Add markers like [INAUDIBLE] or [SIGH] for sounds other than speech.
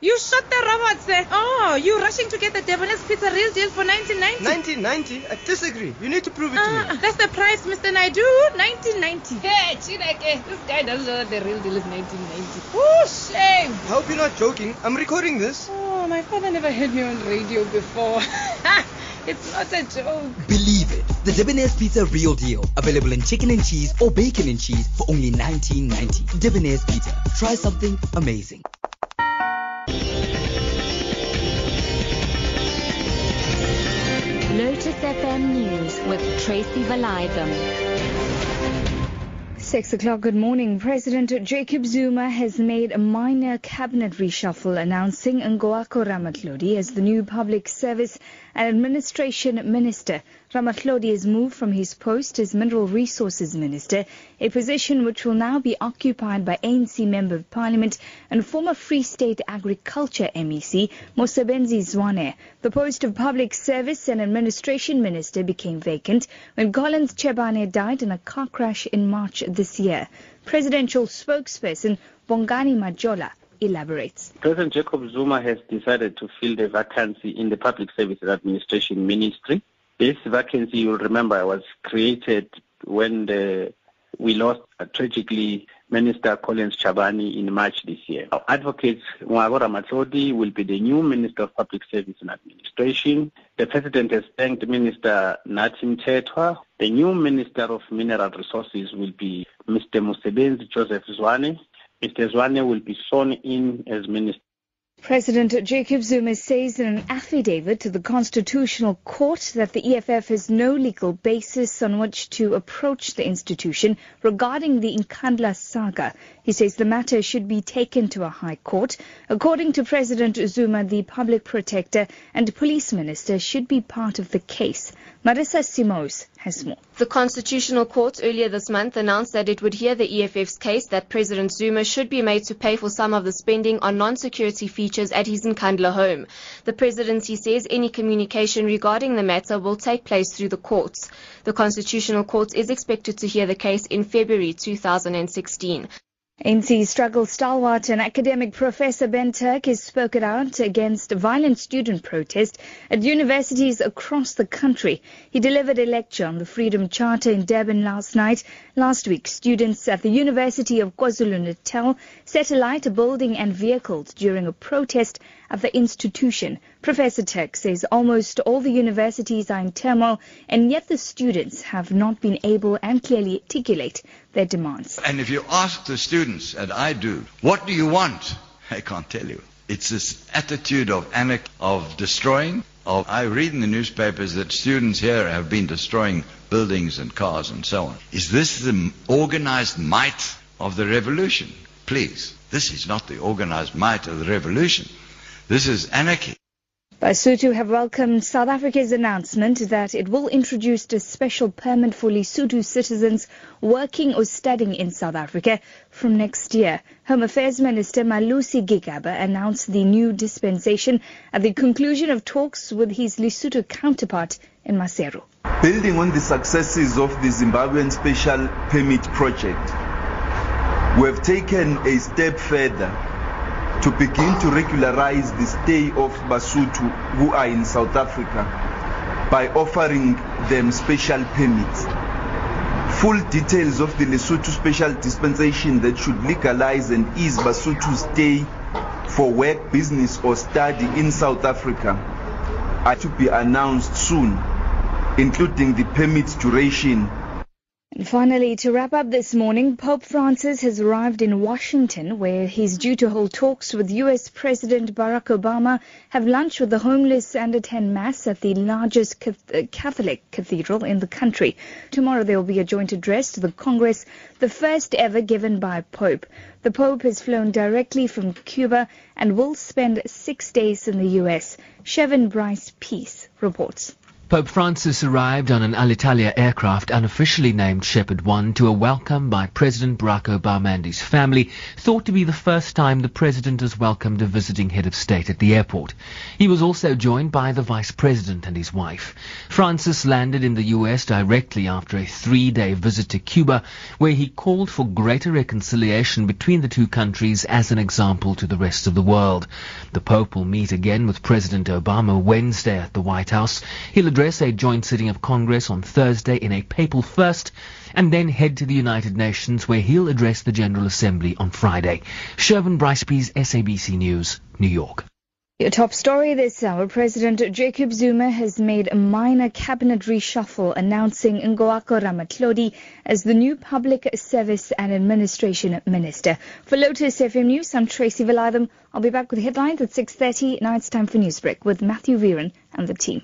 You shot the robots there. Oh, you rushing to get the Debonair's Pizza real deal for 1990. 1990? I disagree. You need to prove it to Ah, me. that's the price, Mr. Naidu. 1990. Hey, Chineke, this guy doesn't know that the real deal is 1990. Oh, shame. I hope you're not joking. I'm recording this. Oh, my father never heard me on radio before. [LAUGHS] it's not a joke. Believe it. The Debonair's Pizza Real Deal. Available in chicken and cheese or bacon and cheese for only 19.90. Debonair's Pizza. Try something amazing. With Tracy Valaydham. Six o'clock, good morning. President Jacob Zuma has made a minor cabinet reshuffle announcing Ngoako Ramatlhodi as the new public service and administration minister. Ramatlodi has moved from his post as mineral resources minister, a position which will now be occupied by ANC member of parliament and former Free State Agriculture MEC Mosebenzi Zwane. The post of public service and administration minister became vacant when Collins Chabane died in a car crash in March this year. Presidential spokesperson Bongani Majola elaborates. President Jacob Zuma has decided to fill the vacancy in the Public Service and Administration Ministry. This vacancy, you'll remember, was created when the, we lost uh, tragically Minister Collins Chabane in March this year. Our advocate Ngoako Ramatlhodi will be the new Minister of Public Service and Administration. The President has thanked Minister Nathi Mthethwa. The new Minister of Mineral Resources will be Mr. Mosebenzi Joseph Zwane. Mr. Zwane will be sworn in as Minister. President Jacob Zuma says in an affidavit to the Constitutional Court that the EFF has no legal basis on which to approach the institution regarding the Nkandla saga. He says the matter should be taken to a high court. According to President Zuma, the public protector and police minister should be part of the case. Marissa has more. The Constitutional Court earlier this month announced that it would hear the EFF's case that President Zuma should be made to pay for some of the spending on non-security features at his Nkandla home. The presidency says any communication regarding the matter will take place through the courts. The Constitutional Court is expected to hear the case in February 2016. ANC struggle stalwart and academic Professor Ben Turok has spoken out against violent student protest at universities across the country. He delivered a lecture on the Freedom Charter in Durban last night. Last week, students at the University of KwaZulu-Natal set alight a building and vehicles during a protest at the institution. Professor Turok says almost all the universities are in turmoil and yet the students have not been able and clearly articulate their demands. And if you ask the students, and I do, what do you want? [LAUGHS] I can't tell you. It's this attitude of anarchy, of destroying. Of, I read in the newspapers that students here have been destroying buildings and cars and so on. Is this the organized might of the revolution? Please, this is not the organized might of the revolution. This is anarchy. Lesotho have welcomed South Africa's announcement that it will introduce a special permit for Lesotho citizens working or studying in South Africa from next year. Home Affairs Minister Malusi Gigaba announced the new dispensation at the conclusion of talks with his Lesotho counterpart in Maseru. Building on the successes of the Zimbabwean Special Permit Project, we have taken a step further to begin to regularize the stay of Basotho who are in South Africa by offering them special permits. Full details of the Lesotho special dispensation that should legalize and ease Basotho's stay for work, business or study in South Africa are to be announced soon, including the permit duration finally, to wrap up this morning, Pope Francis has arrived in Washington, where he's due to hold talks with U.S. President Barack Obama, have lunch with the homeless, and attend Mass at the largest uh, Catholic cathedral in the country. Tomorrow there will be a joint address to the Congress, the first ever given by Pope. The Pope has flown directly from Cuba and will spend six days in the U.S. Sherwin Bryce-Pease reports. Pope Francis arrived on an Alitalia aircraft unofficially named Shepherd 1 to a welcome by President Barack Obama and his family, thought to be the first time the president has welcomed a visiting head of state at the airport. He was also joined by the vice president and his wife. Francis landed in the US directly after a three-day visit to Cuba, where he called for greater reconciliation between the two countries as an example to the rest of the world. The Pope will meet again with President Obama Wednesday at the White House. He'll address a joint sitting of Congress on Thursday in a papal first and then head to the United Nations where he'll address the General Assembly on Friday. Sherwin Bryce-Pease, SABC News, New York. Your top story this hour, President Jacob Zuma has made a minor cabinet reshuffle announcing Ngoako Ramatlhodi as the new Public Service and Administration Minister. For Lotus FM News, I'm Tracy Valaydham. I'll be back with headlines at 6.30. Now it's time for Newsbreak with Matthew Viren and the team.